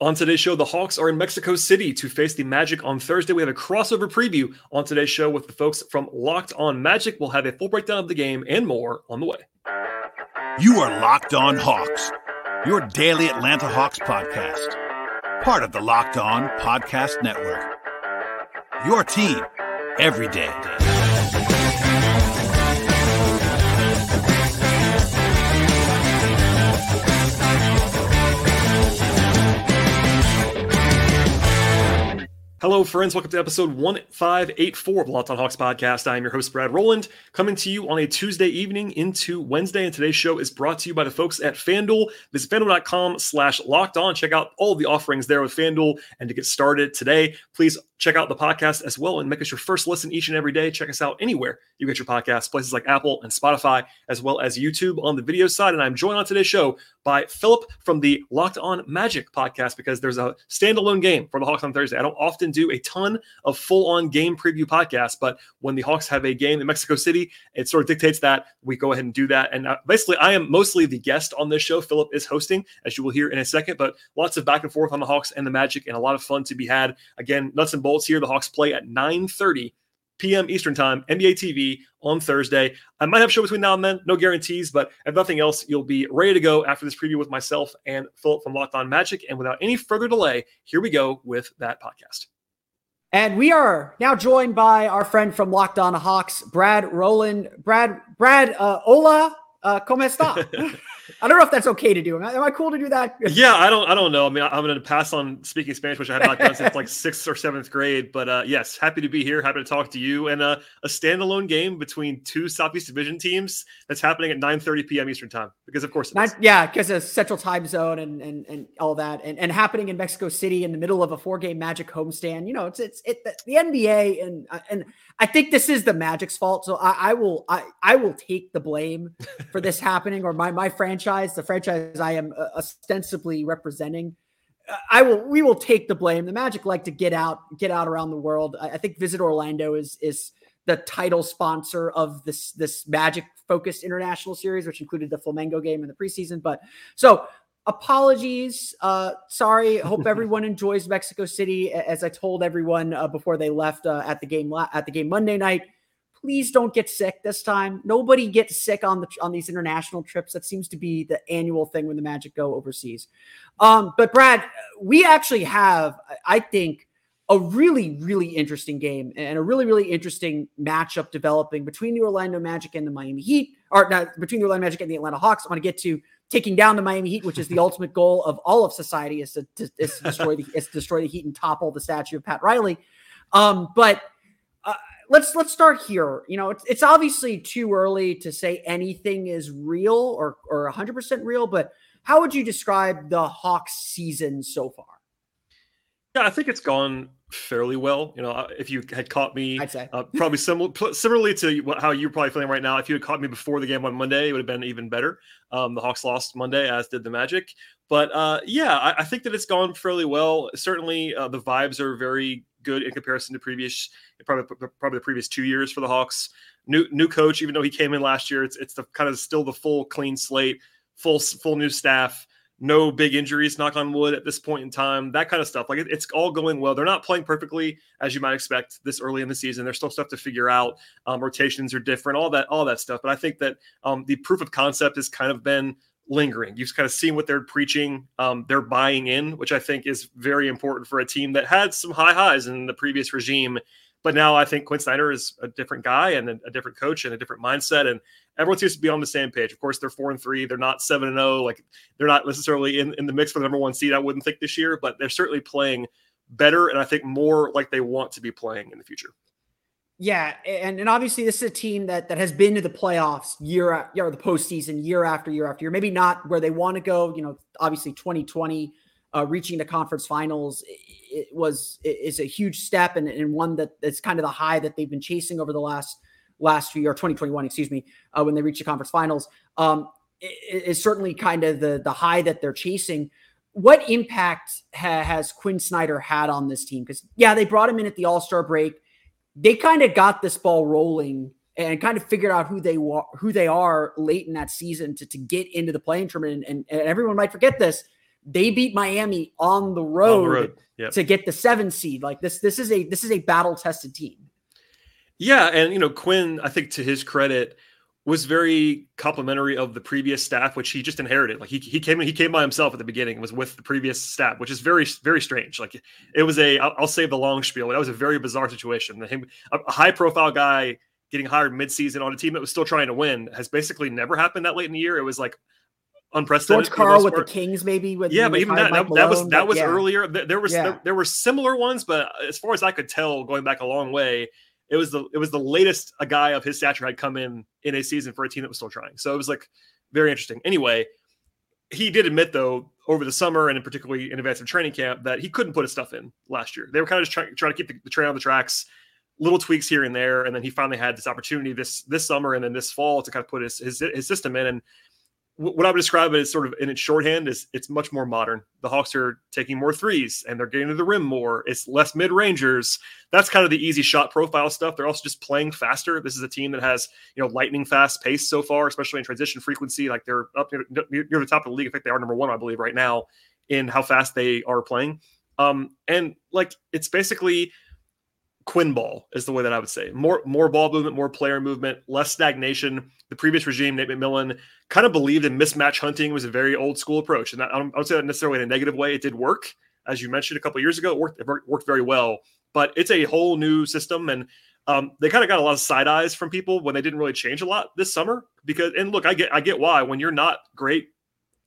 On today's show, the Hawks are in Mexico City to face the Magic on Thursday. We have a crossover preview on today's show with the folks from Locked On Magic. We'll have a full breakdown of the game and more on the way. You are Locked On Hawks, your daily Atlanta Hawks podcast, part of the Locked On Podcast Network. Your team every day. Hello, friends. Welcome to episode 1584 of Locked on Hawks podcast. I am your host, Brad Rowland, coming to you on a Tuesday evening into Wednesday. And today's show is brought to you by the folks at FanDuel. Visit fanduel.com slash locked on. Check out all the offerings there with FanDuel. And to get started today, please check out the podcast as well and make us your first listen each and every day. Check us out anywhere you get your podcasts, places like Apple and Spotify, as well as YouTube on the video side. And I'm joined on today's show by Philip from the Locked On Magic podcast because there's a standalone game for the Hawks on Thursday. I don't often do a ton of full on game preview podcasts, but when the Hawks have a game in Mexico City, it sort of dictates that we go ahead and do that. And uh, basically, I am mostly the guest on this show. Philip is hosting, as you will hear in a second, but lots of back and forth on the Hawks and the Magic and a lot of fun to be had. Again, nuts and bolts here. The Hawks play at 9 30 p.m. Eastern Time, NBA TV on Thursday. I might have a show between now and then, no guarantees, but if nothing else, you'll be ready to go after this preview with myself and Philip from Locked On Magic. And without any further delay, here we go with that podcast. And we are now joined by our friend from Locked On Hawks, Brad Rowland. Brad, Brad, uh, hola, uh, ¿cómo está? I don't know if that's okay to do. Am I, am I cool to do that? yeah, I don't. I don't know. I mean, I'm going to pass on speaking Spanish, which I have not done since like sixth or seventh grade. But uh, yes, happy to be here. Happy to talk to you. And uh, a standalone game between two Southeast Division teams that's happening at 9:30 p.m. Eastern time. Because of course, Nine, yeah, because of Central Time Zone and and and all that, and and happening in Mexico City in the middle of a four game Magic homestand. You know, it's it's it the, the NBA and uh, and I think this is the Magic's fault. So I, I will I I will take the blame for this happening or my my franchise, the franchise I am uh, ostensibly representing. Uh, I will we will take the blame. The Magic like to get out get out around the world. I, I think Visit Orlando is is the title sponsor of this this Magic focused international series, which included the Flamengo game in the preseason. But so apologies. Uh, sorry. Hope everyone enjoys Mexico City. As I told everyone uh, before they left uh, at the game at the game Monday night, please don't get sick this time. Nobody gets sick on the on these international trips. That seems to be the annual thing when the Magic go overseas. Um, but Brad, we actually have, I think. A really, really interesting game and a really, really interesting matchup developing between the Orlando Magic and the Miami Heat, or not between the Orlando Magic and the Atlanta Hawks. I want to get to taking down the Miami Heat, which is the ultimate goal of all of society, is to, to, is to destroy the is to destroy the Heat and topple the statue of Pat Riley. Um, but uh, let's let's start here. You know, it's, it's obviously too early to say anything is real or or 100 percent real. But how would you describe the Hawks season so far? Yeah, I think it's gone fairly well. You know, uh, if you had caught me, I'd say uh, probably similar, similarly to how you're probably feeling right now. If you had caught me before the game on Monday, it would have been even better. Um, the Hawks lost Monday, as did the Magic. But uh, yeah, I, I, think that it's gone fairly well. Certainly, uh, the vibes are very good in comparison to previous, probably probably the previous two years for the Hawks. New new coach, even though he came in last year, it's it's the kind of still the full clean slate, full full new staff no big injuries, knock on wood, at this point in time, that kind of stuff. Like it, it's all going well. They're not playing perfectly as you might expect this early in the season. There's still stuff to figure out. Um, rotations are different, all that, all that stuff. But I think that um, the proof of concept has kind of been lingering. You've kind of seen what they're preaching. Um, they're buying in, which I think is very important for a team that had some high highs in the previous regime. But now I think Quin Snyder is a different guy and a, different coach and a different mindset. And everyone seems to be on the same page. Of course, they're four and three. They're not seven and zero. Oh, like they're not necessarily in, in the mix for the number one seed. I wouldn't think this year, but they're certainly playing better and I think more like they want to be playing in the future. Yeah, and, and obviously this is a team that that has been to the playoffs year or the postseason year after year after year. Maybe not where they want to go. You know, obviously 2020 uh, reaching the conference finals it was is a huge step and, and one that that's kind of the high that they've been chasing over the last last few year 2021 excuse me uh, when they reached the conference finals um, is certainly kind of the the high that they're chasing what impact ha- has Quin Snyder had on this team because yeah they brought him in at the all-star break they kind of got this ball rolling and kind of figured out who they wa- who they are late in that season to, to get into the play-in tournament and, and everyone might forget this They beat Miami on the road, on the road. Yep. to get the seven seed. Like this, this is a this is a battle tested team. Yeah, and you know Quin, I think to his credit, was very complimentary of the previous staff, which he just inherited. Like he, he came he came by himself at the beginning, was with the previous staff, which is very very strange. Like it was a I'll, I'll save the long spiel. That was a very bizarre situation. Him, a high profile guy getting hired midseason on a team that was still trying to win has basically never happened that late in the year. It was like unprecedented. George Karl with the Kings, maybe. With yeah, but even that, that, that, was that was yeah. earlier. There was yeah. there, there were similar ones, but as far as I could tell, going back a long way, it was the it was the latest a guy of his stature had come in in a season for a team that was still trying. So it was like very interesting. Anyway, he did admit though over the summer and particularly in advance of training camp that he couldn't put his stuff in last year. They were kind of just trying, trying to keep the, the train on the tracks, little tweaks here and there, and then he finally had this opportunity this this summer and then this fall to kind of put his his, his system in and what I would describe it as sort of in its shorthand is it's much more modern. The Hawks are taking more threes and they're getting to the rim more. It's less mid rangers. That's kind of the easy shot profile stuff. They're also just playing faster. This is a team that has you know lightning fast pace so far, especially in transition frequency. Like they're up near, near the top of the league. In fact, they are number one, I believe, right now in how fast they are playing. Um, and like it's basically Quin ball is the way that I would say. More more ball movement, more player movement, less stagnation. The previous regime, Nate McMillan, kind of believed in mismatch hunting was a very old school approach, and I don't, I don't say that necessarily in a negative way. It did work, as you mentioned a couple years ago. It worked it worked very well, but it's a whole new system, and um, they kind of got a lot of side eyes from people when they didn't really change a lot this summer. Because and look, I get I get why when you're not great,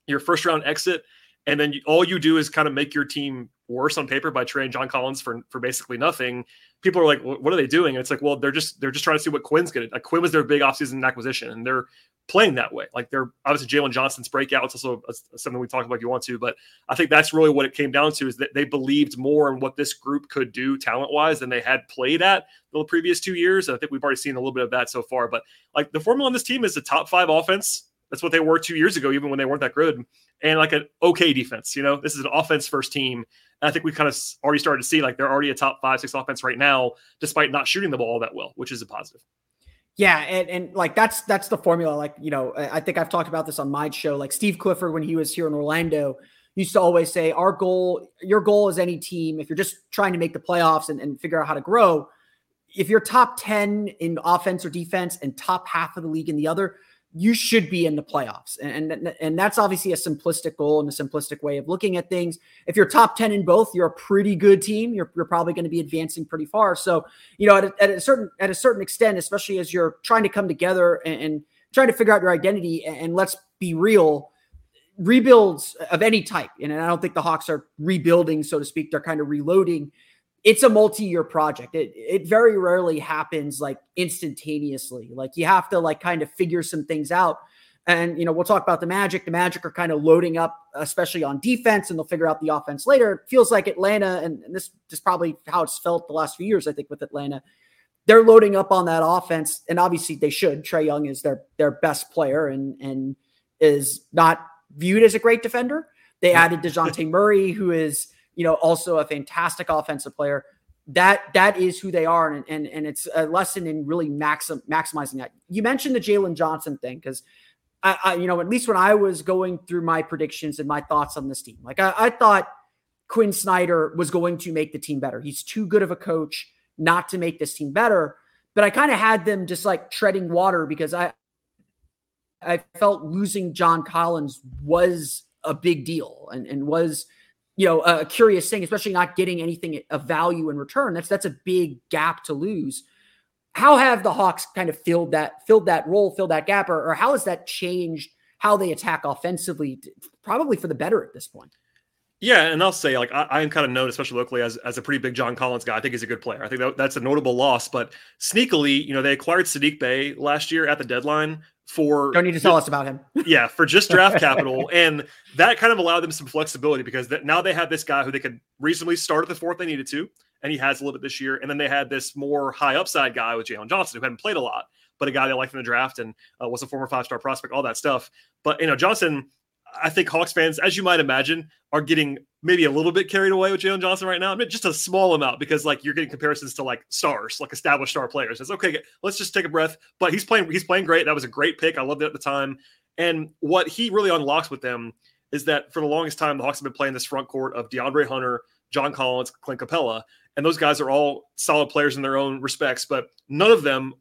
your first round exit, and then all you do is kind of make your team worse on paper by trading John Collins for for basically nothing. People are like, what are they doing? And it's like, well, they're just they're just trying to see what Quin's to. Like Quin was their big offseason acquisition, and they're playing that way. Like they're obviously Jalen Johnson's breakout. It's also a, something we talk about if you want to, but I think that's really what it came down to is that they believed more in what this group could do talent wise than they had played at the previous two years. And I think we've already seen a little bit of that so far. But like the formula on this team is a top five offense. That's what they were two years ago, even when they weren't that good, and like an okay defense. You know, this is an offense first team and I think we kind of already started to see like they're already a top five, six offense right now, despite not shooting the ball that well, which is a positive. Yeah, and, and like that's that's the formula. Like, you know, I think I've talked about this on my show. Like Steve Clifford, when he was here in Orlando, used to always say, Our goal, your goal is any team, if you're just trying to make the playoffs and, and figure out how to grow, if you're top 10 in offense or defense and top half of the league in the other, you should be in the playoffs. And, and, and that's obviously a simplistic goal and a simplistic way of looking at things. If you're top 10 in both, you're a pretty good team. You're, you're probably going to be advancing pretty far. So, you know, at a, at a certain at a certain extent, especially as you're trying to come together and, and trying to figure out your identity, and, and let's be real, rebuilds of any type, and I don't think the Hawks are rebuilding, so to speak. They're kind of reloading it's a multi-year project. It it very rarely happens like instantaneously. Like you have to like kind of figure some things out. And you know, we'll talk about the Magic. The Magic are kind of loading up, especially on defense, and they'll figure out the offense later. It feels like Atlanta, and, and this is probably how it's felt the last few years, I think, with Atlanta. They're loading up on that offense, and obviously they should. Trae Young is their their best player and and is not viewed as a great defender. They added DeJounte Murray, who is you know, also a fantastic offensive player. That that is who they are, and and, and it's a lesson in really maxim, maximizing that. You mentioned the Jalen Johnson thing because I, I, you know, at least when I was going through my predictions and my thoughts on this team, like I, I thought Quin Snyder was going to make the team better. He's too good of a coach not to make this team better. But I kind of had them just like treading water because I I felt losing John Collins was a big deal and, and was you know, a curious thing, especially not getting anything of value in return. That's that's a big gap to lose. How have the Hawks kind of filled that filled that role, filled that gap, or, or how has that changed how they attack offensively? Probably for the better at this point. Yeah, and I'll say like I, am kind of known, especially locally, as, as a pretty big John Collins guy. I think he's a good player. I think that, that's a notable loss. But sneakily, you know, they acquired Saddiq Bey last year at the deadline, for don't need to tell us about him. yeah, for just draft capital, and that kind of allowed them some flexibility because that now they have this guy who they could reasonably start at the fourth they needed to, and he has a little bit this year. And then they had this more high upside guy with Jalen Johnson who hadn't played a lot, but a guy they liked in the draft and uh, was a former five star prospect, all that stuff. But you know, Johnson I think Hawks fans, as you might imagine, are getting maybe a little bit carried away with Jalen Johnson right now. I mean, just a small amount because like you're getting comparisons to like stars, like established star players. It's okay. Let's just take a breath. But he's playing. He's playing great. That was a great pick. I loved it at the time. And what he really unlocks with them is that for the longest time, the Hawks have been playing this front court of DeAndre Hunter, John Collins, Clint Capela, And those guys are all solid players in their own respects, but none of them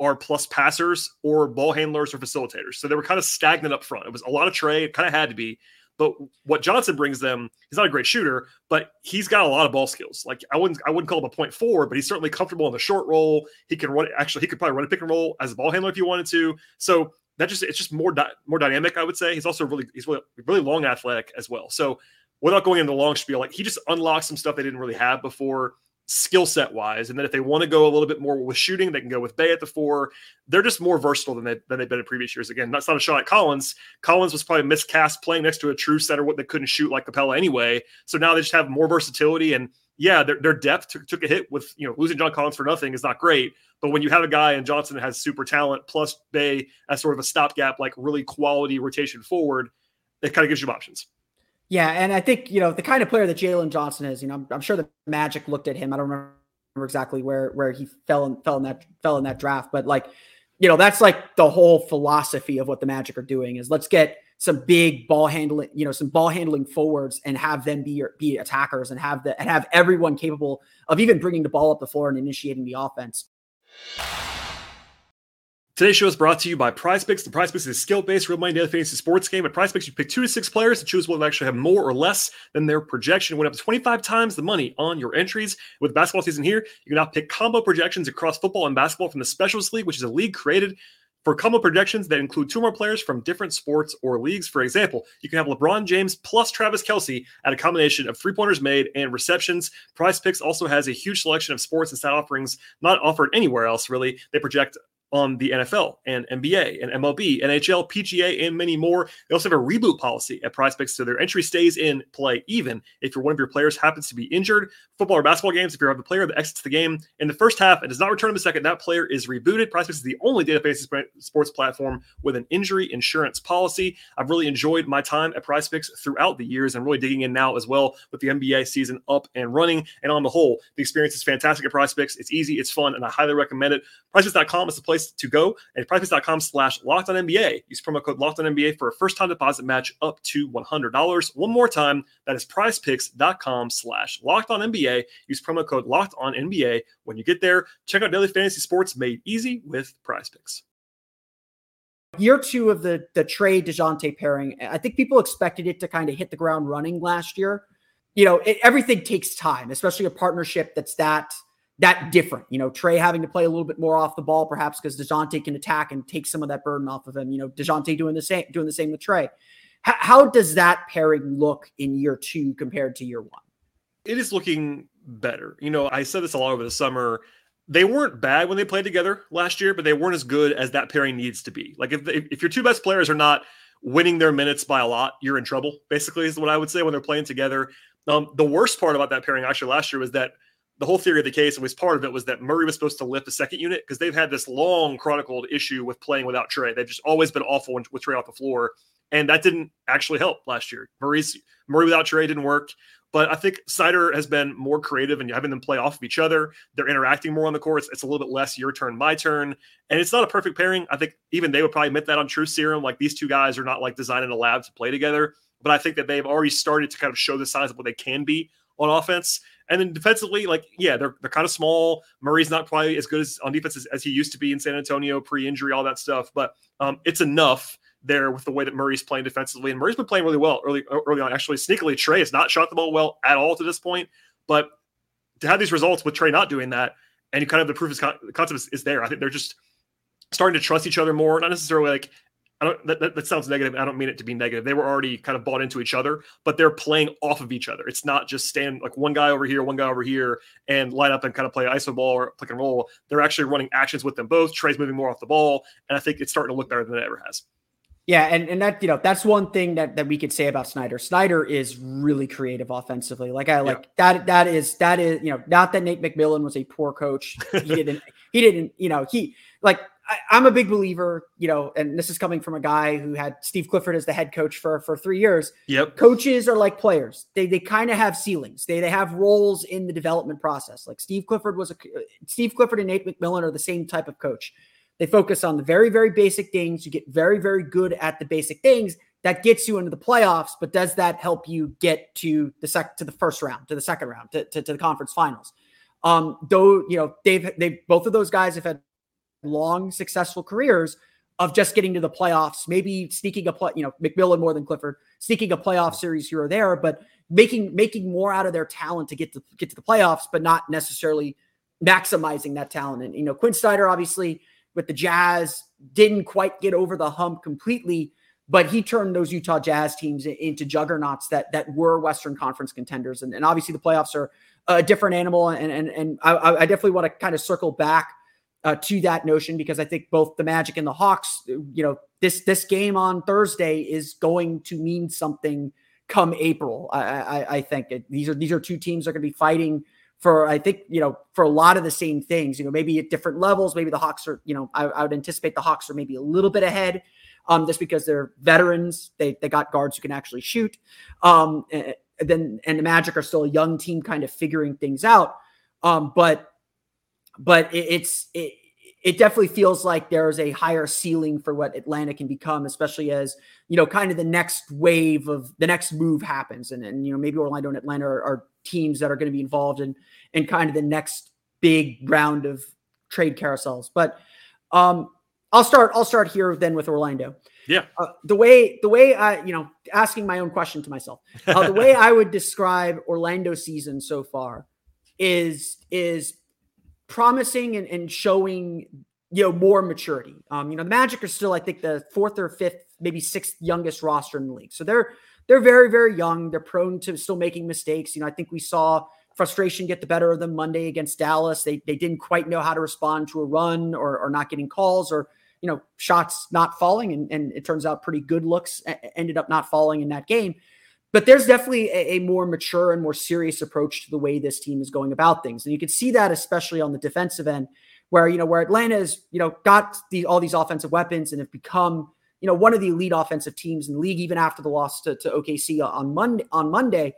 are plus passers or ball handlers or facilitators. So they were kind of stagnant up front. It was a lot of trade, it kind of had to be. But what Johnson brings them, he's not a great shooter, but he's got a lot of ball skills. Like I wouldn't, I wouldn't call him a four, but he's certainly comfortable in the short roll. He can run. Actually, he could probably run a pick and roll as a ball handler if he wanted to. So that just it's just more di- more dynamic. I would say he's also really he's really, really long athletic as well. So without going into the long spiel, like he just unlocks some stuff they didn't really have before skill set wise. And then if they want to go a little bit more with shooting, they can go with Bey at the four. They're just more versatile than, they, than they've been in previous years. Again, that's not a shot at Collins. Collins was probably miscast playing next to a true center, what they couldn't shoot like Capela anyway. So now they just have more versatility. And yeah, their, their depth took, took a hit with, you know, losing John Collins for nothing is not great. But when you have a guy and Johnson that has super talent plus Bey as sort of a stopgap, like really quality rotation forward, it kind of gives you options. Yeah, and I think you know the kind of player that Jalen Johnson is. You know, I'm, I'm, sure the Magic looked at him. I don't remember exactly where where he fell in, fell in that fell in that draft, but like, you know, that's like the whole philosophy of what the Magic are doing is let's get some big ball handling, you know, some ball handling forwards and have them be be attackers and have the and have everyone capable of even bringing the ball up the floor and initiating the offense. Today's show is brought to you by Prize Picks. The Prize Picks is a skill-based, real-money daily fantasy sports game. At Prize Picks, you pick two to six players and choose whether they actually have more or less than their projection. Win up to 25 times the money on your entries. With basketball season here, you can now pick combo projections across football and basketball from the Specials League, which is a league created for combo projections that include two more players from different sports or leagues. For example, you can have LeBron James plus Travis Kelce at a combination of three pointers made and receptions. Prize Picks also has a huge selection of sports and stat offerings not offered anywhere else, really. They project on the NFL and NBA and MLB, NHL, PGA, and many more. They also have a reboot policy at Prize Picks, so their entry stays in play even if you're one of your players happens to be injured. Football or basketball games, if you have a player that exits the game in the first half and does not return in the second, that player is rebooted. Prize Picks is the only database sports platform with an injury insurance policy. I've really enjoyed my time at Prize Picks throughout the years and really digging in now as well with the NBA season up and running. And on the whole, the experience is fantastic at Prize Picks. It's easy, it's fun, and I highly recommend it. PrizePicks.com is the place place to go at prizepicks.com slash locked on NBA. Use promo code locked on NBA for a first time deposit match up to $100. One more time, that is prizepicks.com slash locked on NBA. Use promo code locked on NBA. When you get there, check out daily fantasy sports made easy with prize picks. Year two of the, the Trae DeJounte pairing, I think people expected it to kind of hit the ground running last year. You know, it, everything takes time, especially a partnership that's that – that different. You know, Trae having to play a little bit more off the ball, perhaps because Dejounte can attack and take some of that burden off of him. You know, Dejounte doing the same, doing the same with Trae. H- how does that pairing look in year two compared to year one? It is looking better. You know, I said this a lot over the summer. They weren't bad when they played together last year, but they weren't as good as that pairing needs to be. Like if if your two best players are not winning their minutes by a lot, you're in trouble. Basically, is what I would say when they're playing together. Um, the worst part about that pairing actually last year was that the whole theory of the case, and was part of it, was that Murray was supposed to lift the second unit because they've had this long chronicled issue with playing without Trae. They've just always been awful with Trae off the floor, and that didn't actually help last year. Murray's Murray without Trae didn't work. But I think Snyder has been more creative and having them play off of each other. They're interacting more on the court. It's, it's, a little bit less your turn, my turn. And it's not a perfect pairing. I think even they would probably admit that on True Serum. Like these two guys are not like designed in a lab to play together. But I think that they've already started to kind of show the signs of what they can be on offense. And then defensively, like, yeah, they're, they're kind of small. Murray's not probably as good as on defense as, as he used to be in San Antonio pre-injury, all that stuff. But um, it's enough there with the way that Murray's playing defensively. And Murray's been playing really well early early on. Actually, sneakily, Trae has not shot the ball well at all to this point. But to have these results with Trae not doing that, and you kind of the proof is concept is, is there. I think they're just starting to trust each other more. Not necessarily like I don't that, that, that, sounds negative. I don't mean it to be negative. They were already kind of bought into each other, but they're playing off of each other. It's not just stand like one guy over here, one guy over here, and line up and kind of play iso ball or pick and roll. They're actually running actions with them both. Trae's moving more off the ball, and I think it's starting to look better than it ever has. Yeah, and, and that you know that's one thing that, that we could say about Snyder. Snyder is really creative offensively. Like I like yeah. that that is that is you know not that Nate McMillan was a poor coach. He didn't he didn't you know he like I, am a big believer, you know, and this is coming from a guy who had Steve Clifford as the head coach for for three years. Yep. Coaches are like players; they they kind of have ceilings. They they have roles in the development process. Like Steve Clifford was a Steve Clifford and Nate McMillan are the same type of coach. They focus on the very very basic things. You get very very good at the basic things. that gets you into the playoffs, but does that help you get to the sec to the first round, to the second round, to, to, to the conference finals? Um, though you know they've they both of those guys have had long successful careers of just getting to the playoffs, maybe sneaking a play, you know, McMillan more than Clifford, sneaking a playoff series here or there, but making making more out of their talent to get to get to the playoffs, but not necessarily maximizing that talent. And you know, Quin Snyder obviously with the Jazz didn't quite get over the hump completely, but he turned those Utah Jazz teams into juggernauts that that were Western Conference contenders. And, and obviously the playoffs are a different animal. And and and I, I definitely want to kind of circle back uh, to that notion because I think both the Magic and the Hawks, you know, this this game on Thursday is going to mean something come April. I, I, I think it, these are these are two teams that are going to be fighting for I think you know for a lot of the same things. You know, maybe at different levels. Maybe the Hawks are you know I, I would anticipate the Hawks are maybe a little bit ahead. Um, just because they're veterans, they they got guards who can actually shoot. Um, and then and the Magic are still a young team, kind of figuring things out. Um, but but it, it's it, it definitely feels like there's a higher ceiling for what Atlanta can become, especially as you know, kind of the next wave of the next move happens, and and you know maybe Orlando and Atlanta are, are teams that are going to be involved in in kind of the next big round of trade carousels. But um, I'll start. I'll start here then with Orlando. Yeah. Uh, the way the way I you know asking my own question to myself, uh, the way I would describe Orlando season so far is is promising and, and showing you know more maturity. Um, you know, the Magic are still, I think, the fourth or fifth, maybe sixth youngest roster in the league. So they're they're very, very young. They're prone to still making mistakes. You know, I think we saw frustration get the better of them Monday against Dallas. They they didn't quite know how to respond to a run or or not getting calls or you know shots not falling and, and it turns out pretty good looks ended up not falling in that game but there's definitely a, a, more mature and more serious approach to the way this team is going about things and you can see that especially on the defensive end where you know where atlanta has you know got the, all these offensive weapons and have become you know one of the elite offensive teams in the league even after the loss to, to okc uh, on monday on monday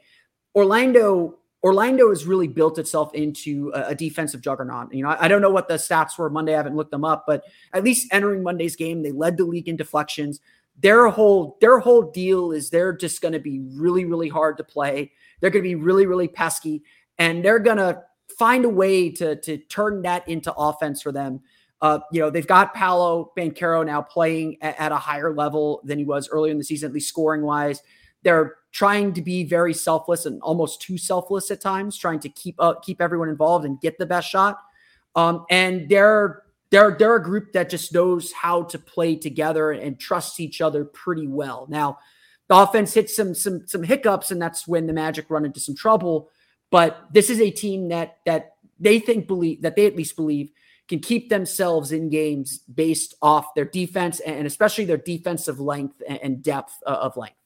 orlando Orlando has really built itself into a, defensive juggernaut. You know, I, don't know what the stats were Monday. I haven't looked them up, but at least entering Monday's game, they led the league in deflections their whole their whole deal is they're just going to be really really hard to play. They're going to be really really pesky, and they're going to find a way to to turn that into offense for them. Uh, you know, they've got Paolo Banchero now playing at, at, a higher level than he was earlier in the season, at least scoring wise. They're trying to be very selfless and almost too selfless at times, trying to keep up, keep everyone involved and get the best shot. Um, and they're they're they're a group that just knows how to play together and trusts each other pretty well. Now, the offense hits some some some hiccups, and that's when the Magic run into some trouble. But this is a team that that they think believe that they at least believe can keep themselves in games based off their defense and especially their defensive length and depth uh, of length.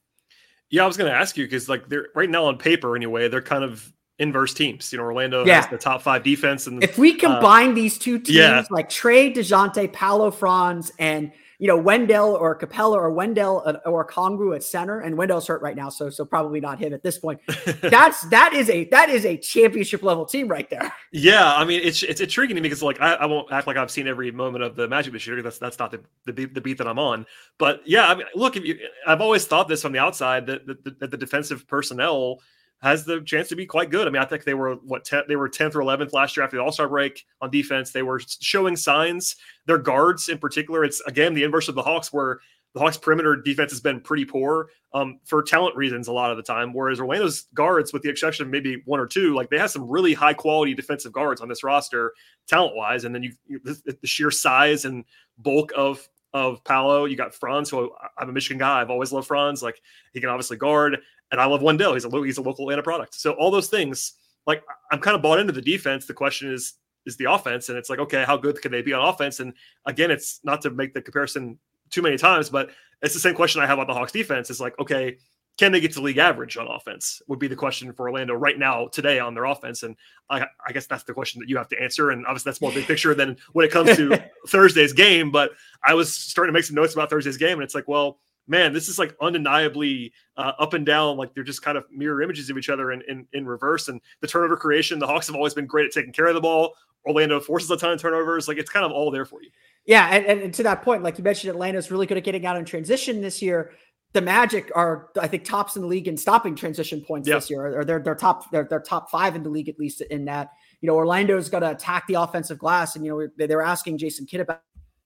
Yeah, I was going to ask you because like they're right now on paper anyway, they're kind of inverse teams. You know, Orlando yeah. has the top five defense, and if we uh, combine uh, these two teams, yeah. like Trae Dejounte, Paolo Franz, and you know Wendell or Capela or Wendell or Okongwu at center, and Wendell's hurt right now, so so probably not him at this point. That's that is a that is a championship level team right there. Yeah, I mean it's it's intriguing to me because like I, I won't act like I've seen every moment of the Magic this year. That's that's not the the beat, the beat that I'm on. But yeah, I mean, look, if you, I've always thought this from the outside that the, the, the defensive personnel has the chance to be quite good. I mean, I think they were what 10, they were 10th or 11th last year after the All Star break on defense. They were showing signs. Their guards, in particular, it's again the inverse of the Hawks, where the Hawks' perimeter defense has been pretty poor um, for talent reasons a lot of the time. Whereas Orlando's guards, with the exception of maybe one or two, like they have some really high quality defensive guards on this roster, talent wise. And then you, you the, the sheer size and bulk of of Paolo. You got Franz, who I'm a Michigan guy. I've always loved Franz. Like he can obviously guard and I love Wendell. He's a he's a local Atlanta product. So all those things, like I'm kind of bought into the defense. The question is is the offense, and it's like okay, how good can they be on offense? And again, it's not to make the comparison too many times, but it's the same question I have about the Hawks defense. It's like okay, can they get to league average on offense? Would be the question for Orlando right now today on their offense, and I, I guess that's the question that you have to answer. And obviously, that's more big picture than when it comes to Thursday's game. But I was starting to make some notes about Thursday's game, and it's like, well man, this is like undeniably uh, up and down. Like they're just kind of mirror images of each other in, in, in reverse. And the turnover creation, the Hawks have always been great at taking care of the ball. Orlando forces a ton of turnovers. Like it's kind of all there for you. Yeah, and, and, to that point, like you mentioned, Atlanta's really good at getting out in transition this year. The Magic are, I think, tops in the league in stopping transition points yeah. this year, or they're they're top they're, they're top five in the league at least in that. You know, Orlando's got to attack the offensive glass, and you know they, they were asking Jason Kidd about,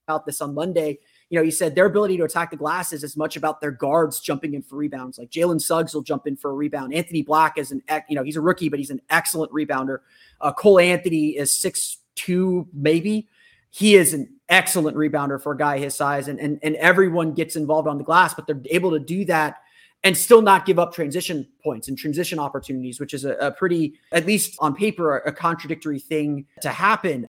about this on Monday. You know, he said their ability to attack the glass is as much about their guards jumping in for rebounds. Like Jalen Suggs will jump in for a rebound. Anthony Black is an, you know, he's a rookie, but he's an excellent rebounder. Uh, Cole Anthony is six two, maybe. He is an excellent rebounder for a guy his size, and, and, and everyone gets involved on the glass, but they're able to do that and still not give up transition points and transition opportunities, which is a, a pretty, at least on paper, a, a contradictory thing to happen.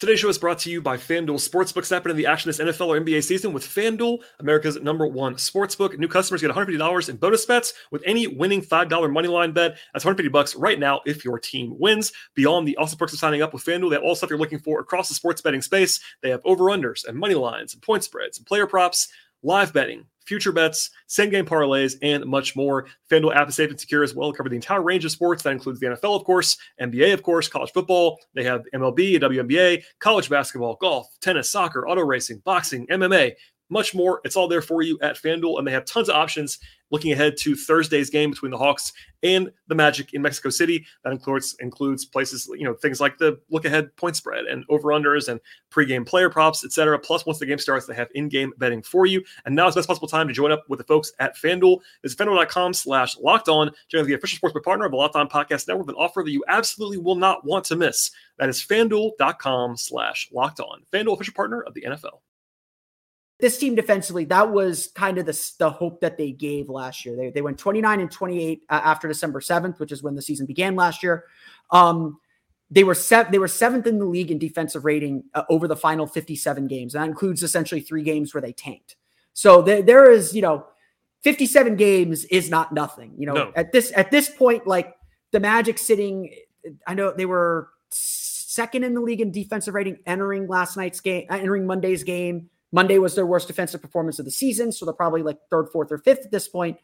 Today's show is brought to you by FanDuel Sportsbook. app in the action this NFL or NBA season with FanDuel, America's number one sportsbook. New customers get $150 in bonus bets with any winning $5 moneyline bet. That's 150 bucks right now if your team wins. Beyond the awesome perks of signing up with FanDuel, they have all stuff you're looking for across the sports betting space. They have over-unders and money lines and point spreads and player props, live betting, future bets, same game parlays, and much more. FanDuel app is safe and secure as well. Cover the entire range of sports. That includes the NFL, of course, NBA, of course, college football. They have MLB, WNBA, college basketball, golf, tennis, soccer, auto racing, boxing, MMA, much more. It's all there for you at FanDuel, and they have tons of options looking ahead to Thursday's game between the Hawks and the Magic in Mexico City. That includes includes places, you know, things like the look ahead point spread and over unders and pregame player props, etc. Plus, once the game starts, they have in-game betting for you. And now is the best possible time to join up with the folks at FanDuel. It's FanDuel.com slash locked on. Join the official sportsbook partner of the Locked On Podcast Network with an offer that you absolutely will not want to miss. That is FanDuel.com slash locked on. FanDuel official partner of the NFL this team defensively, that was kind of the, the hope that they gave last year. They, they went 29 and 28 uh, after December 7th, which is when the season began last year. Um, they were set, they were seventh in the league in defensive rating uh, over the final 57 games. And that includes essentially three games where they tanked. So there, there is, you know, 57 games is not nothing. You know, no. at this at this point, like the Magic sitting, I know they were second in the league in defensive rating entering last night's game, uh, entering Monday's game. Monday was their worst defensive performance of the season, so they're probably like third, fourth, or fifth at this point.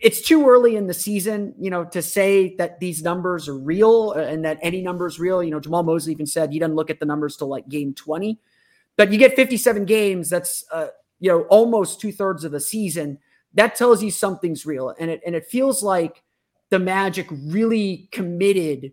It's too early in the season, you know, to say that these numbers are real uh, and that any number is real. You know, Jamahl Mosley even said he doesn't look at the numbers till like game 20. But you get 57 games, that's uh, you know, almost two-thirds of the season. That tells you something's real. And it and it feels like the Magic really committed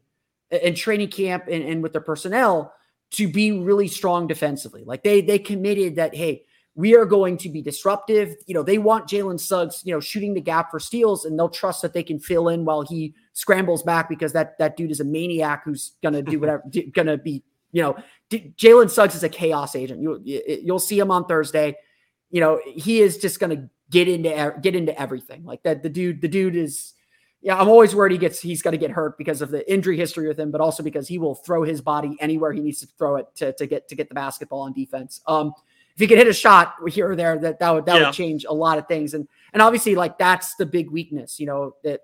in training camp and, and with their personnel to be really strong defensively. Like they they committed that hey, we are going to be disruptive. You know, they want Jalen Suggs, you know, shooting the gap for steals, and they'll trust that they can fill in while he scrambles back because that that dude is a maniac who's gonna do whatever, gonna be, you know, Jalen Suggs is a chaos agent. You you'll see him on Thursday. You know, he is just gonna get into get into everything. Like that, the dude, the dude is yeah, I'm always worried he gets he's going to get hurt because of the injury history with him, but also because he will throw his body anywhere he needs to throw it to, to get to get the basketball on defense. Um, if he could hit a shot here or there, that that would that yeah. would change a lot of things. And and obviously, like that's the big weakness, you know, that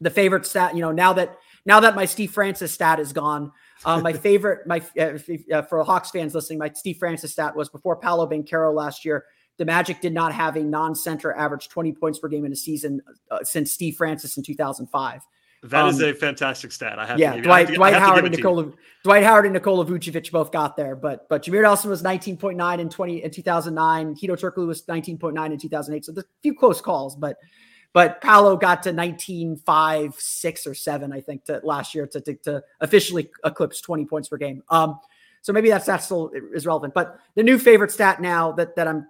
the favorite stat, you know, now that now that my Steve Francis stat is gone, um, my favorite, my uh, uh, for Hawks fans listening, my Steve Francis stat was before Paolo Banchero last year. The Magic did not have a non-center average 20 points per game in a season uh, since Steve Francis in 2005. That um, is a fantastic stat. I have yeah, to Dwight, to, Dwight Howard and Nikola Dwight Howard and Nikola Vucevic both got there, but but Jameer Nelson was 19.9 in 20 in 2009. Hedo Turkoglu was 19.9 in 2008. So there's a few close calls, but but Paolo got to 19.5, six or seven, I think, to last year to, to, to officially eclipse 20 points per game. Um, so maybe that's that still is relevant. But the new favorite stat now that that I'm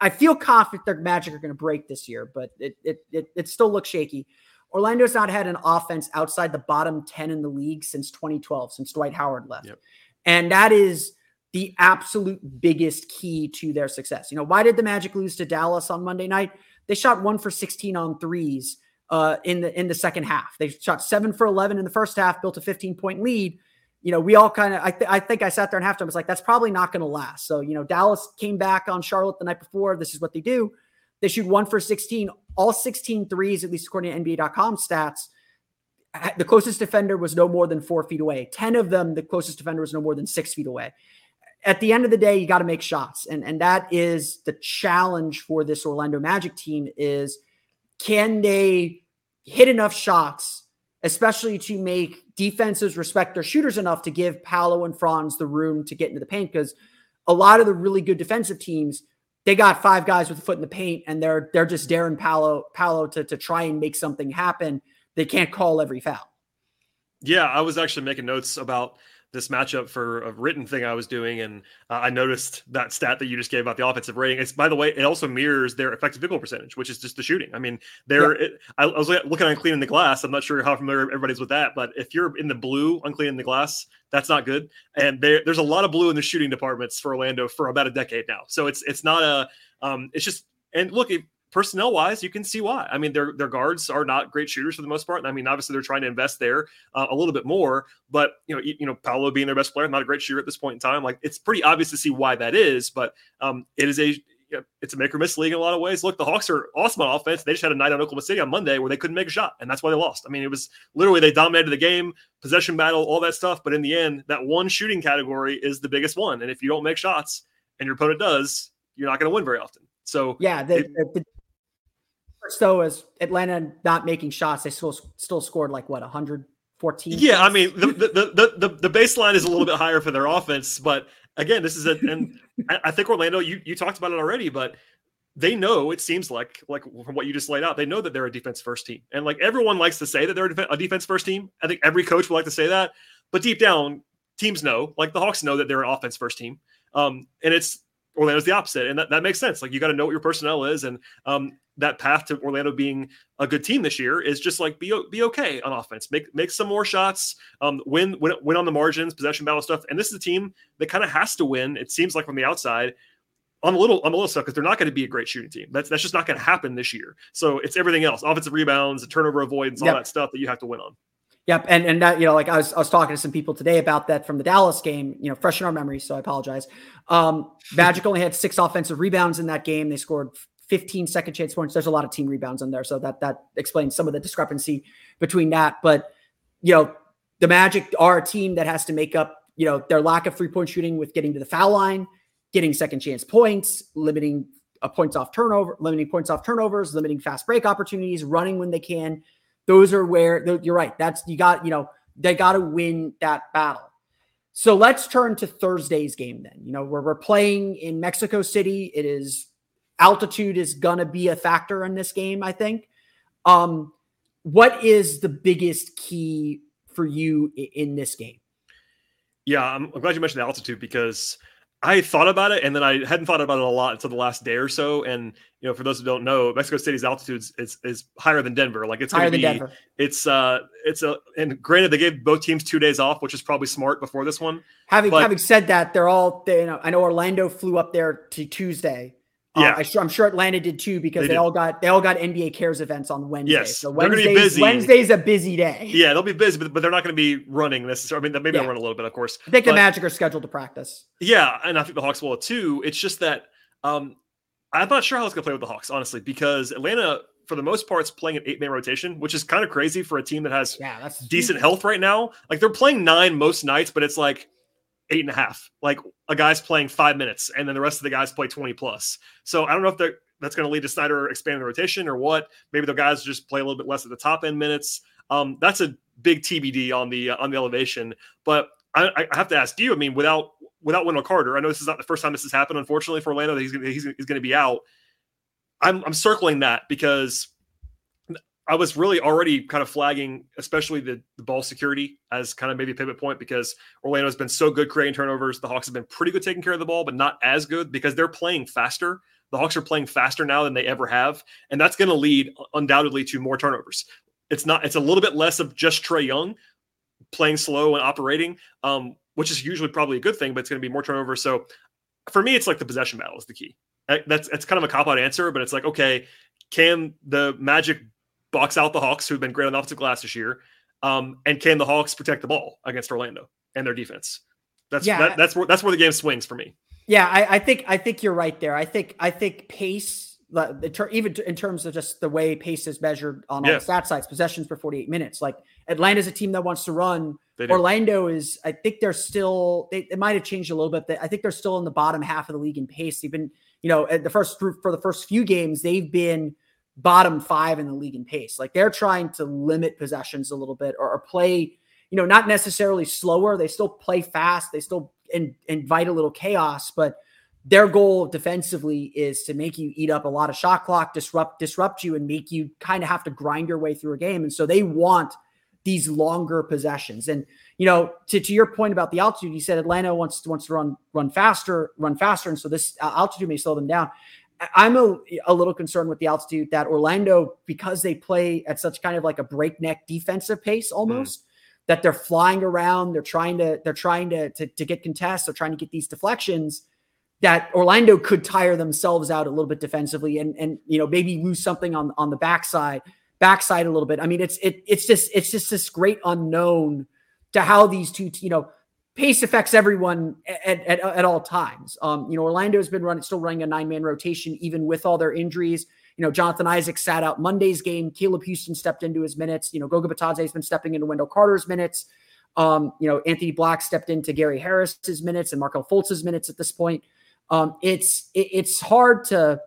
I feel confident their Magic are going to break this year, but it, it it it still looks shaky. Orlando's not had an offense outside the bottom 10 in the league since 2012, since Dwight Howard left. Yep. And that is the absolute biggest key to their success. You know, why did the Magic lose to Dallas on Monday night? They shot one for 16 on threes uh, in the in the second half. They shot seven for 11 in the first half, built a 15 point lead you know, we all kind of, I, th- I think I sat there and halftime was like, that's probably not going to last. So, you know, Dallas came back on Charlotte the night before. This is what they do. They shoot one for 16, all 16 threes, at least according to NBA.com stats. The closest defender was no more than four feet away. 10 of them, the closest defender was no more than six feet away. At the end of the day, you got to make shots. And, and that is the challenge for this Orlando Magic team is can they hit enough shots especially to make defenses respect their shooters enough to give Paolo and Franz the room to get into the paint. Because a lot of the really good defensive teams, they got five guys with a foot in the paint, and they're they're just daring Paolo Paolo to to try and make something happen. They can't call every foul. Yeah, I was actually making notes about this matchup for a written thing I was doing, and uh, I noticed that stat that you just gave about the offensive rating. It's by the way, it also mirrors their effective field goal percentage, which is just the shooting. I mean, they're. Yeah. It, I, I, was looking on cleaning the glass. I'm not sure how familiar everybody's with that, but if you're in the blue on cleaning the glass, that's not good. And there's a lot of blue in the shooting departments for Orlando for about a decade now. So it's it's not a. Um, it's just and look, personnel wise, you can see why. I mean, their their guards are not great shooters for the most part. And I mean, obviously they're trying to invest there uh, a little bit more, but you know, you, you, know, Paolo being their best player, not a great shooter at this point in time. Like it's pretty obvious to see why that is, but um, it is a it's a make or miss league in a lot of ways. Look, the Hawks are awesome on offense. They just had a night on Oklahoma City on Monday where they couldn't make a shot, and that's why they lost. I mean, it was literally they dominated the game, possession battle, all that stuff. But in the end, that one shooting category is the biggest one. And if you don't make shots and your opponent does, you're not going to win very often. So yeah, the, it, the, so as Atlanta not making shots, they still still scored like what 114. Yeah, I mean the the, the the the baseline is a little bit higher for their offense, but again, this is a and I think Orlando. You you talked about it already, but they know it seems like like from what you just laid out, they know that they're a defense first team, and like everyone likes to say that they're a defense first team. I think every coach would like to say that, but deep down, teams know, like the Hawks know that they're an offense first team. Um, and it's Orlando's the opposite, and that, that makes sense. Like you got to know what your personnel is, and um, that path to Orlando being a good team this year is just like be be okay on offense, make make some more shots, um, win win win on the margins, possession battle stuff. And this is a team that kind of has to win. It seems like from the outside. I'm a little I'm a little stuck because they're not going to be a great shooting team. That's that's just not going to happen this year. So it's everything else, offensive rebounds, turnover avoidance, all that stuff that you have to win on. Yep, and and that you know, like I was I was talking to some people today about that from the Dallas game. You know, fresh in our memory, so I apologize. Um, Magic only had six offensive rebounds in that game. They scored 15 second chance points. There's a lot of team rebounds in there, so that that explains some of the discrepancy between that. But you know, the Magic are a team that has to make up you know their lack of three point shooting with getting to the foul line, getting second chance points, limiting uh, points off turnover, limiting points off turnovers, limiting fast break opportunities, running when they can. Those are where you're right. That's you got you know they got to win that battle. So let's turn to Thursday's game then. You know, where we're playing in Mexico City. It is altitude is going to be a factor in this game, I think. Um, what is the biggest key for you in this game? Yeah, I'm, I'm glad you mentioned the altitude because I thought about it and then I hadn't thought about it a lot until the last day or so. And you know, for those who don't know, Mexico City's altitude is, is higher than Denver. Like it's higher than Denver. It's uh, it's a and granted they gave both teams two days off, which is probably smart before this one. Having but, having said that, they're all they, you know I know Orlando flew up there to Tuesday yeah, I am sure Atlanta did too because they, they all got they all got NBA Cares events on Wednesday. Yes, so Wednesday's, Wednesday's a busy day. Yeah, they'll be busy, but, but they're not going to be running necessarily. I mean, maybe yeah. they'll run a little bit, of course. I think but, the Magic are scheduled to practice. Yeah, and I think the Hawks will too. It's just that um, I'm not sure how it's going to play with the Hawks, honestly, because Atlanta, for the most part, is playing an eight man rotation, which is kind of crazy for a team that has yeah, that's decent health right now. Like they're playing nine most nights, but it's like eight and a half. Like a guy's playing five minutes, and then the rest of the guys play 20 plus. So I don't know if that's going to lead to Snyder expanding the rotation or what. Maybe the guys just play a little bit less at the top end minutes. Um, that's a big TBD on the uh, on the elevation. But I, I, have to ask you. I mean, without without Wendell Carter, I know this is not the first time this has happened. Unfortunately for Orlando, that he's he's, he's going to be out. I'm I'm circling that because I was really already kind of flagging, especially the, the ball security as kind of maybe a pivot point because Orlando has been so good creating turnovers. The Hawks have been pretty good taking care of the ball, but not as good because they're playing faster. The Hawks are playing faster now than they ever have, and that's going to lead undoubtedly to more turnovers. It's not. It's a little bit less of just Trae Young playing slow and operating, um, which is usually probably a good thing, but it's going to be more turnovers. So for me, it's like the possession battle is the key. That's that's kind of a cop out answer, but it's like okay, can the Magic box out the Hawks, who've been great on the offensive glass this year, um, and can the Hawks protect the ball against Orlando and their defense? That's yeah, that, that's where that's where the game swings for me. Yeah, I, I, think I think you're right there. I think I think pace, even in terms of just the way pace is measured on all yeah. the stat sites, possessions per 48 minutes. Like Atlanta's a team that wants to run. Orlando is, I think they're still. They, it might have changed a little bit. But I think they're still in the bottom half of the league in pace. They've been, you know, at the first for the first few games, they've been bottom five in the league in pace. Like they're trying to limit possessions a little bit or, or play, you know, not necessarily slower. They still play fast. They still in, invite a little chaos, but their goal defensively is to make you eat up a lot of shot clock, disrupt disrupt you, and make you kind of have to grind your way through a game. And so they want these longer possessions. And you know, to, to your point about the altitude, you said Atlanta wants wants to run run faster, run faster, and so this uh, altitude may slow them down. I'm a, a little concerned with the altitude that Orlando, because they play at such kind of like a breakneck defensive pace almost, mm. that they're flying around, they're trying to, they're trying to, to, to get contests, they're trying to get these deflections that Orlando could tire themselves out a little bit defensively and, and, you know, maybe lose something on, on the backside, backside a little bit. I mean, it's, it, it's just, it's just this great unknown to how these two, you know, pace affects everyone at, at, at all times. Um, you know, Orlando has been running, still running a nine man rotation, even with all their injuries. You know, Jonathan Isaac sat out Monday's game. Caleb Houstan stepped into his minutes. You know, Goga Bitadze has been stepping into Wendell Carter's minutes. Um, you know, Anthony Black stepped into Gary Harris's minutes and Markelle Fultz's minutes at this point. Um, it's it, it's hard to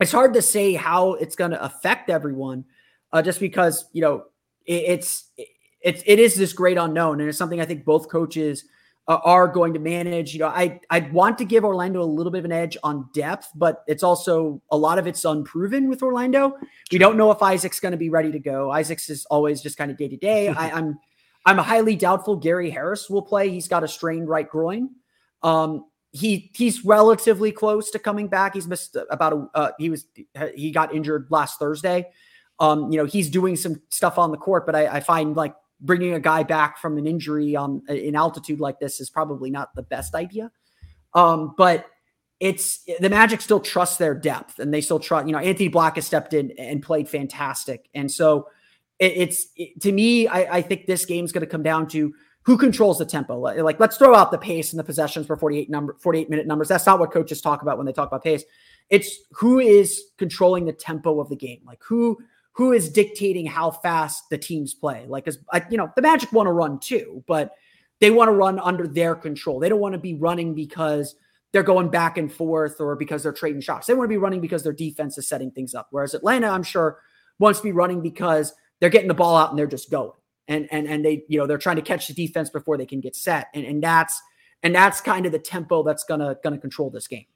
it's hard to say how it's going to affect everyone, uh, just because you know it, it's it, it is it is this great unknown, and it's something I think both coaches uh, are going to manage. You know, I I want to give Orlando a little bit of an edge on depth, but it's also a lot of it's unproven with Orlando. We don't know if Isaac's going to be ready to go. Isaac's is always just kind of day to day. I'm I'm highly doubtful Gary Harris will play. He's got a strained right groin. Um, he he's relatively close to coming back. He's missed about a uh, he was he got injured last Thursday. Um, you know, he's doing some stuff on the court, but I, I find like bringing a guy back from an injury on in altitude like this is probably not the best idea. Um, but it's the Magic still trust their depth and they still trust, you know, Anthony Black has stepped in and played fantastic. And so it, it's it, to me, I, I think this game is going to come down to who controls the tempo. Like, let's throw out the pace and the possessions for 48 number, 48 minute numbers. That's not what coaches talk about when they talk about pace. It's who is controlling the tempo of the game. Like who who is dictating how fast the teams play. Like, as you know, the Magic want to run too, but they want to run under their control. They don't want to be running because they're going back and forth or because they're trading shots. They want to be running because their defense is setting things up. Whereas Atlanta, I'm sure, wants to be running because they're getting the ball out and they're just going. And and and they, you know, they're trying to catch the defense before they can get set. And and that's and that's kind of the tempo that's gonna gonna control this game.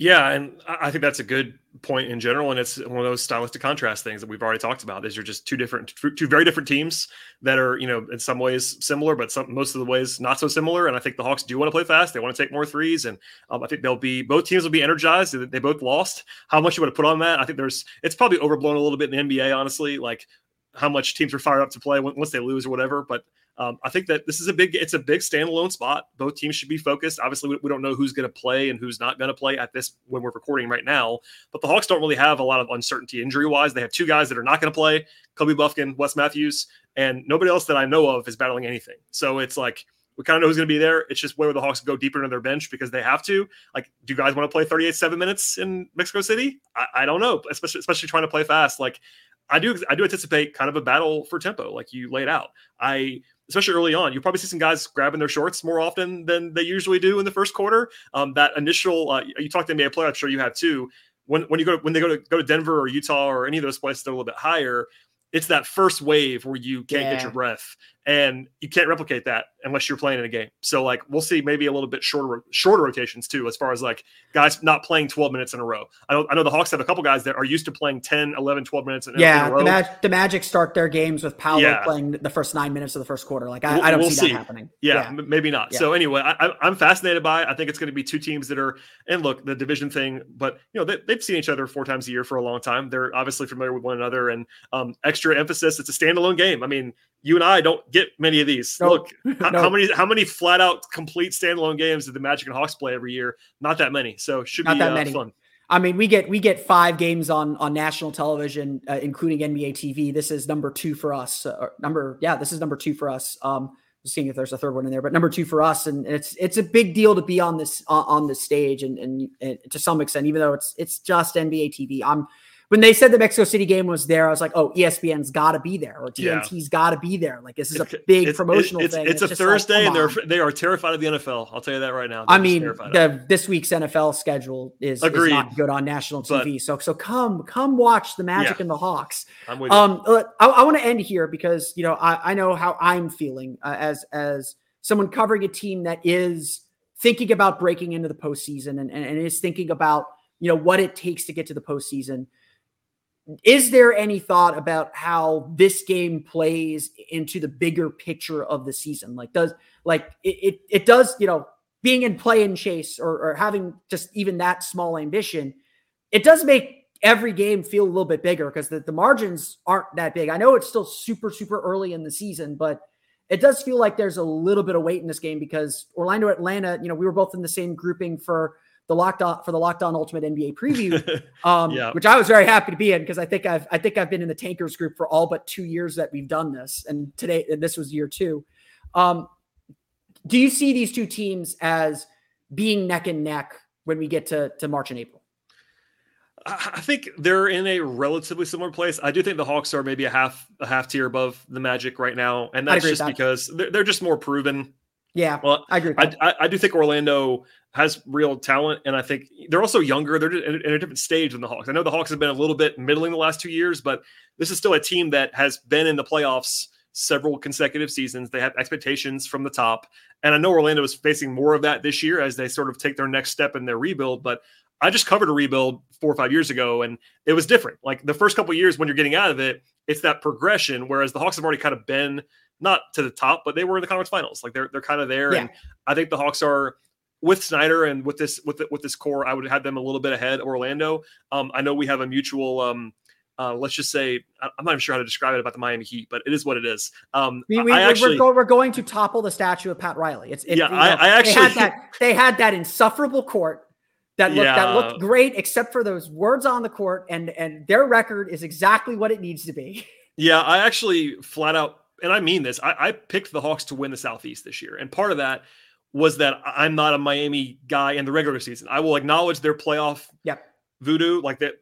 Yeah, and I think that's a good point in general, and it's one of those stylistic contrast things that we've already talked about. Is you're just two different, two very different teams that are, you know, in some ways similar, but some most of the ways not so similar. And I think the Hawks do want to play fast; they want to take more threes, and um, I think they'll be both teams will be energized. They both lost. How much you want to put on that? I think there's it's probably overblown a little bit in the NBA, honestly. Like how much teams are fired up to play once they lose or whatever, but um, I think that this is a big, it's a big standalone spot. Both teams should be focused. Obviously, we, we don't know who's going to play and who's not going to play at this when we're recording right now. But the Hawks don't really have a lot of uncertainty injury wise. They have two guys that are not going to play: Kobe Bufkin, Wes Matthews, and nobody else that I know of is battling anything. So it's like we kind of know who's going to be there. It's just where the Hawks go deeper into their bench because they have to. Like, do you guys want to play 38 seven minutes in Mexico City? I, I don't know, especially especially trying to play fast. Like, I do I do anticipate kind of a battle for tempo, like you laid out. I especially early on, you probably see some guys grabbing their shorts more often than they usually do in the first quarter. Um, that initial, uh, you talked to NBA player, I'm sure you have too. When when you go to, when they go to go to Denver or Utah or any of those places that are a little bit higher, it's that first wave where you can't yeah. get your breath and you can't replicate that unless you're playing in a game. So like we'll see maybe a little bit shorter shorter rotations too as far as like guys not playing 12 minutes in a row. I know I know the Hawks have a couple guys that are used to playing 10, 11, 12 minutes in, yeah, in a row. The, Mag- the Magic start their games with Paolo yeah. playing the first 9 minutes of the first quarter. Like I, we'll, I don't we'll see, see, that happening. Yeah, yeah. maybe not. So anyway, I, am fascinated by it. I think it's going to be two teams that are and look, the division thing, but you know, they, have seen each other four times a year for a long time. They're obviously familiar with one another and um, extra emphasis it's a standalone game. I mean, you and I don't get many of these. Look, how, how, many how many flat out complete standalone games did the Magic and Hawks play every year? Not that many. So should Not be that uh, many. fun. I mean, we get we get five games on on national television, uh, including NBA TV. This is number two for us. Uh, number yeah, this is number two for us. Um, seeing if there's a third one in there, but number two for us, and it's it's a big deal to be on this on, on this stage, and, and, and to some extent, even though it's it's just NBA TV. I'm when they said the Mexico City game was there, I was like, oh, ESPN's got to be there or TNT's yeah. got to be there. Like this is a big it's, promotional it's, thing. It's, it's a Thursday, like, and they're they are terrified of the NFL. I'll tell you that right now. They're I mean, the this week's NFL schedule is, is, not good on national TV. But, so so come come watch the Magic yeah, and the Hawks. I'm with um, you. I, I want to end here because you know I, I know how I'm feeling uh, as as someone covering a team that is thinking about breaking into the postseason and, and, and is thinking about you know what it takes to get to the postseason. Is there any thought about how this game plays into the bigger picture of the season? Like, does like it it, it does you know being in play-in chase or, or having just even that small ambition, it does make every game feel a little bit bigger because the, the margins aren't that big. I know it's still super, super early in the season, but it does feel like there's a little bit of weight in this game because Orlando Atlanta, you know, we were both in the same grouping for the locked on for the locked on ultimate NBA preview, um, yeah. which I was very happy to be in because I think I've I think I've been in the tankers group for all but two years that we've done this, and today this was year two. Um, do you see these two teams as being neck and neck when we get to to March and April? I think they're in a relatively similar place. I do think the Hawks are maybe a half a half tier above the Magic right now, and that's just that. because they're, they're just more proven. Yeah, well, I agree. I, I, I, do think Orlando has real talent, and I think they're also younger. They're in, in a different stage than the Hawks. I know the Hawks have been a little bit middling the last two years, but this is still a team that has been in the playoffs several consecutive seasons. They have expectations from the top, and I know Orlando is facing more of that this year as they sort of take their next step in their rebuild. But I just covered a rebuild four or five years ago, and it was different. Like the first couple years when you're getting out of it, it's that progression. Whereas the Hawks have already kind of been not to the top, but they were in the conference finals. Like they're they're kind of there, yeah. and I think the Hawks are with Snyder and with this with the, with this core. I would have them a little bit ahead of Orlando. Um, I know we have a mutual. Um, uh, let's just say I'm not even sure how to describe it about the Miami Heat, but it is what it is. Um, we, we, actually, we're, go, we're, going to topple the statue of Pat Riley. It's it, yeah. You know, I, I, actually they had that they had that insufferable court that looked yeah. that looked great, except for those words on the court, and and their record is exactly what it needs to be. Yeah, I actually flat out, and I mean this. I, I picked the Hawks to win the Southeast this year, and part of that was that I'm not a Miami guy in the regular season. I will acknowledge their playoff yep. voodoo, like that.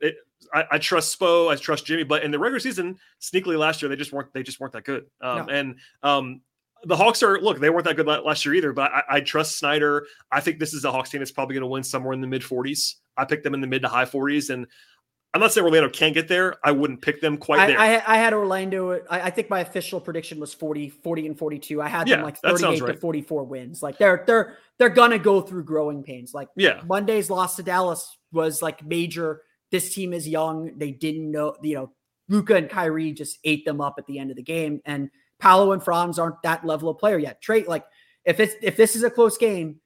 I, I, trust Spo, I trust Jimmy, but in the regular season, sneakily last year they just weren't they just weren't that good. Um, no. And um, the Hawks are look, they weren't that good last year either, but I, I trust Snyder. I think this is a Hawks team that's probably going to win somewhere in the mid 40s. I picked them in the mid to high 40s, and I'm not saying Orlando can't get there. I wouldn't pick them quite I, there. I, I had Orlando. I, I, think my official prediction was 40, 40 and 42. I had yeah, them like 38 right. to 44 wins. Like they're they're they're gonna go through growing pains. Like yeah, Monday's loss to Dallas was like major. This team is young. They didn't know, you know, Luka and Kyrie just ate them up at the end of the game. And Paolo and Franz aren't that level of player yet. Trae, like if it's if this is a close game,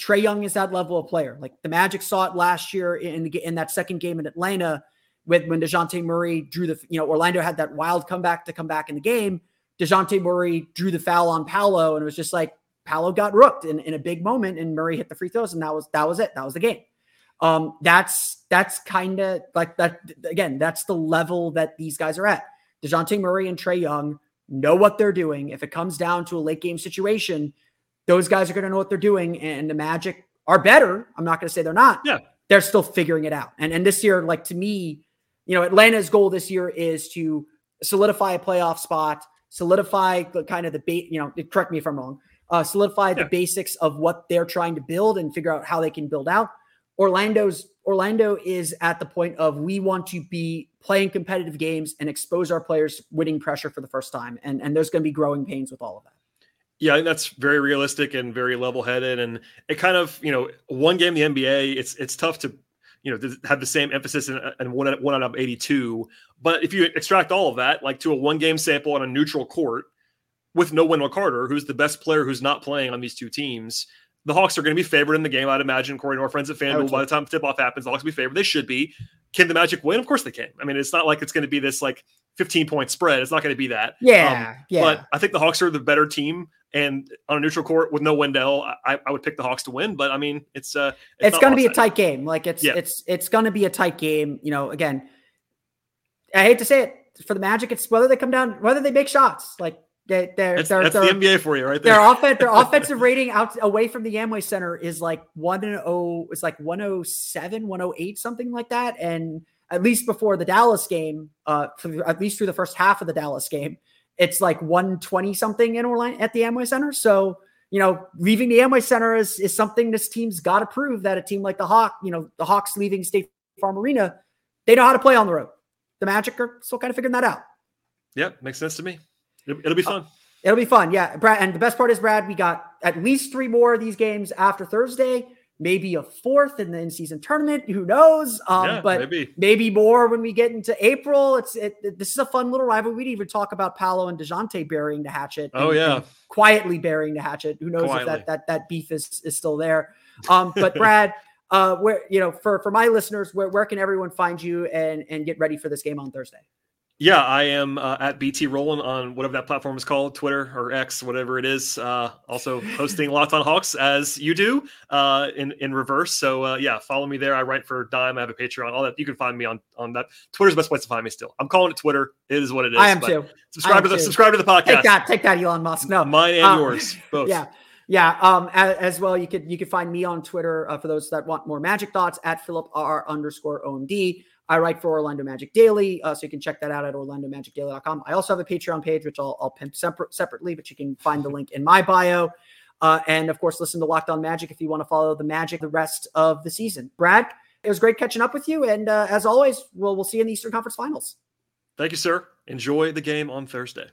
Trae Young is that level of player. Like the Magic saw it last year in the, in that second game in Atlanta with when Dejounte Murray drew the you know Orlando had that wild comeback to come back in the game. Dejounte Murray drew the foul on Paolo, and it was just like Paolo got rooked in, in a big moment, and Murray hit the free throws, and that was that was it. That was the game. Um, that's that's kind of like that again. That's the level that these guys are at. Dejounte Murray and Trae Young know what they're doing. If it comes down to a late game situation, those guys are going to know what they're doing. And the Magic are better. I'm not going to say they're not. Yeah. They're still figuring it out. And and this year, like to me, you know, Atlanta's goal this year is to solidify a playoff spot, solidify the kind of the bait, you know, correct me if I'm wrong, uh, solidify yeah. the basics of what they're trying to build and figure out how they can build out. Orlando's Orlando is at the point of we want to be playing competitive games and expose our players winning pressure for the first time. And, and there's going to be growing pains with all of that. Yeah, I think that's very realistic and very level-headed, and it kind of you know one game in the NBA. It's it's tough to you know did have the same emphasis in, in one one out of eighty-two. But if you extract all of that, like to a one-game sample on a neutral court with no Wendell Carter, who's the best player who's not playing on these two teams, the Hawks are going to be favored in the game. I'd imagine Corey and our friends at FanDuel, by the time tip off happens, the Hawks will be favored. They should be. Can the Magic win? Of course they can. I mean, it's not like it's going to be this like 15 point spread. It's not going to be that. Yeah. Um, yeah. But I think the Hawks are the better team. And on a neutral court with no Wendell, I, I would pick the Hawks to win. But I mean, it's uh, it's, it's going to be a tight game. Like it's yeah. it's it's going to be a tight game. You know, again, I hate to say it for the Magic, it's whether they come down, whether they make shots. Like they, they're, that's, they're, that's they're, the NBA for you, right there. Their, off- their offensive rating out away from the Amway Center is like one and oh, it's like 107, 108, something like that. And at least before the Dallas game, uh, at least through the first half of the Dallas game, it's like 120 something in Orlando at the Amway Center. So, you know, leaving the Amway Center is, is something this team's got to prove that a team like the Hawk, you know, the Hawks leaving State Farm Arena, they know how to play on the road. The Magic are still kind of figuring that out. Yep, makes sense to me. It'll, it'll be uh, fun. Uh, it'll be fun. Yeah. Brad. And the best part is, Brad, we got at least three more of these games after Thursday maybe a fourth in the in-season tournament. Who knows? Um, yeah, but maybe. maybe more when we get into April. It's it, it, this is a fun little rivalry. We didn't even talk about Paolo and Dejounte burying the hatchet. Oh yeah, quietly burying the hatchet. Who knows quietly. if that that that beef is is still there? Um, but Brad. Uh, where you know, for for my listeners, where, where can everyone find you and and get ready for this game on Thursday? Yeah, I am uh, at BT Rowland on whatever that platform is called, Twitter or X, whatever it is. Uh, also hosting Locked On Hawks as you do uh, in in reverse. So uh, yeah, follow me there. I write for Dime. I have a Patreon. All that you can find me on on that. Twitter's the best place to find me. Still, I'm calling it Twitter. It is what it is. I am too. Subscribe am to the too. subscribe to the podcast. Take that, take that, Elon Musk. No, mine and um, yours both. Yeah. Yeah, um, as, as, well, you could you could find me on Twitter uh, for those that want more magic thoughts at Philip R underscore OMD. I write for Orlando Magic Daily, uh, so you can check that out at orlandomagicdaily.com. I also have a Patreon page, which I'll, I'll pimp separate, separately, but you can find the link in my bio. Uh, and of course, listen to Locked On Magic if you want to follow the Magic the rest of the season. Brad, it was great catching up with you, and uh, as always, we'll we'll see you in the Eastern Conference Finals. Thank you, sir. Enjoy the game on Thursday.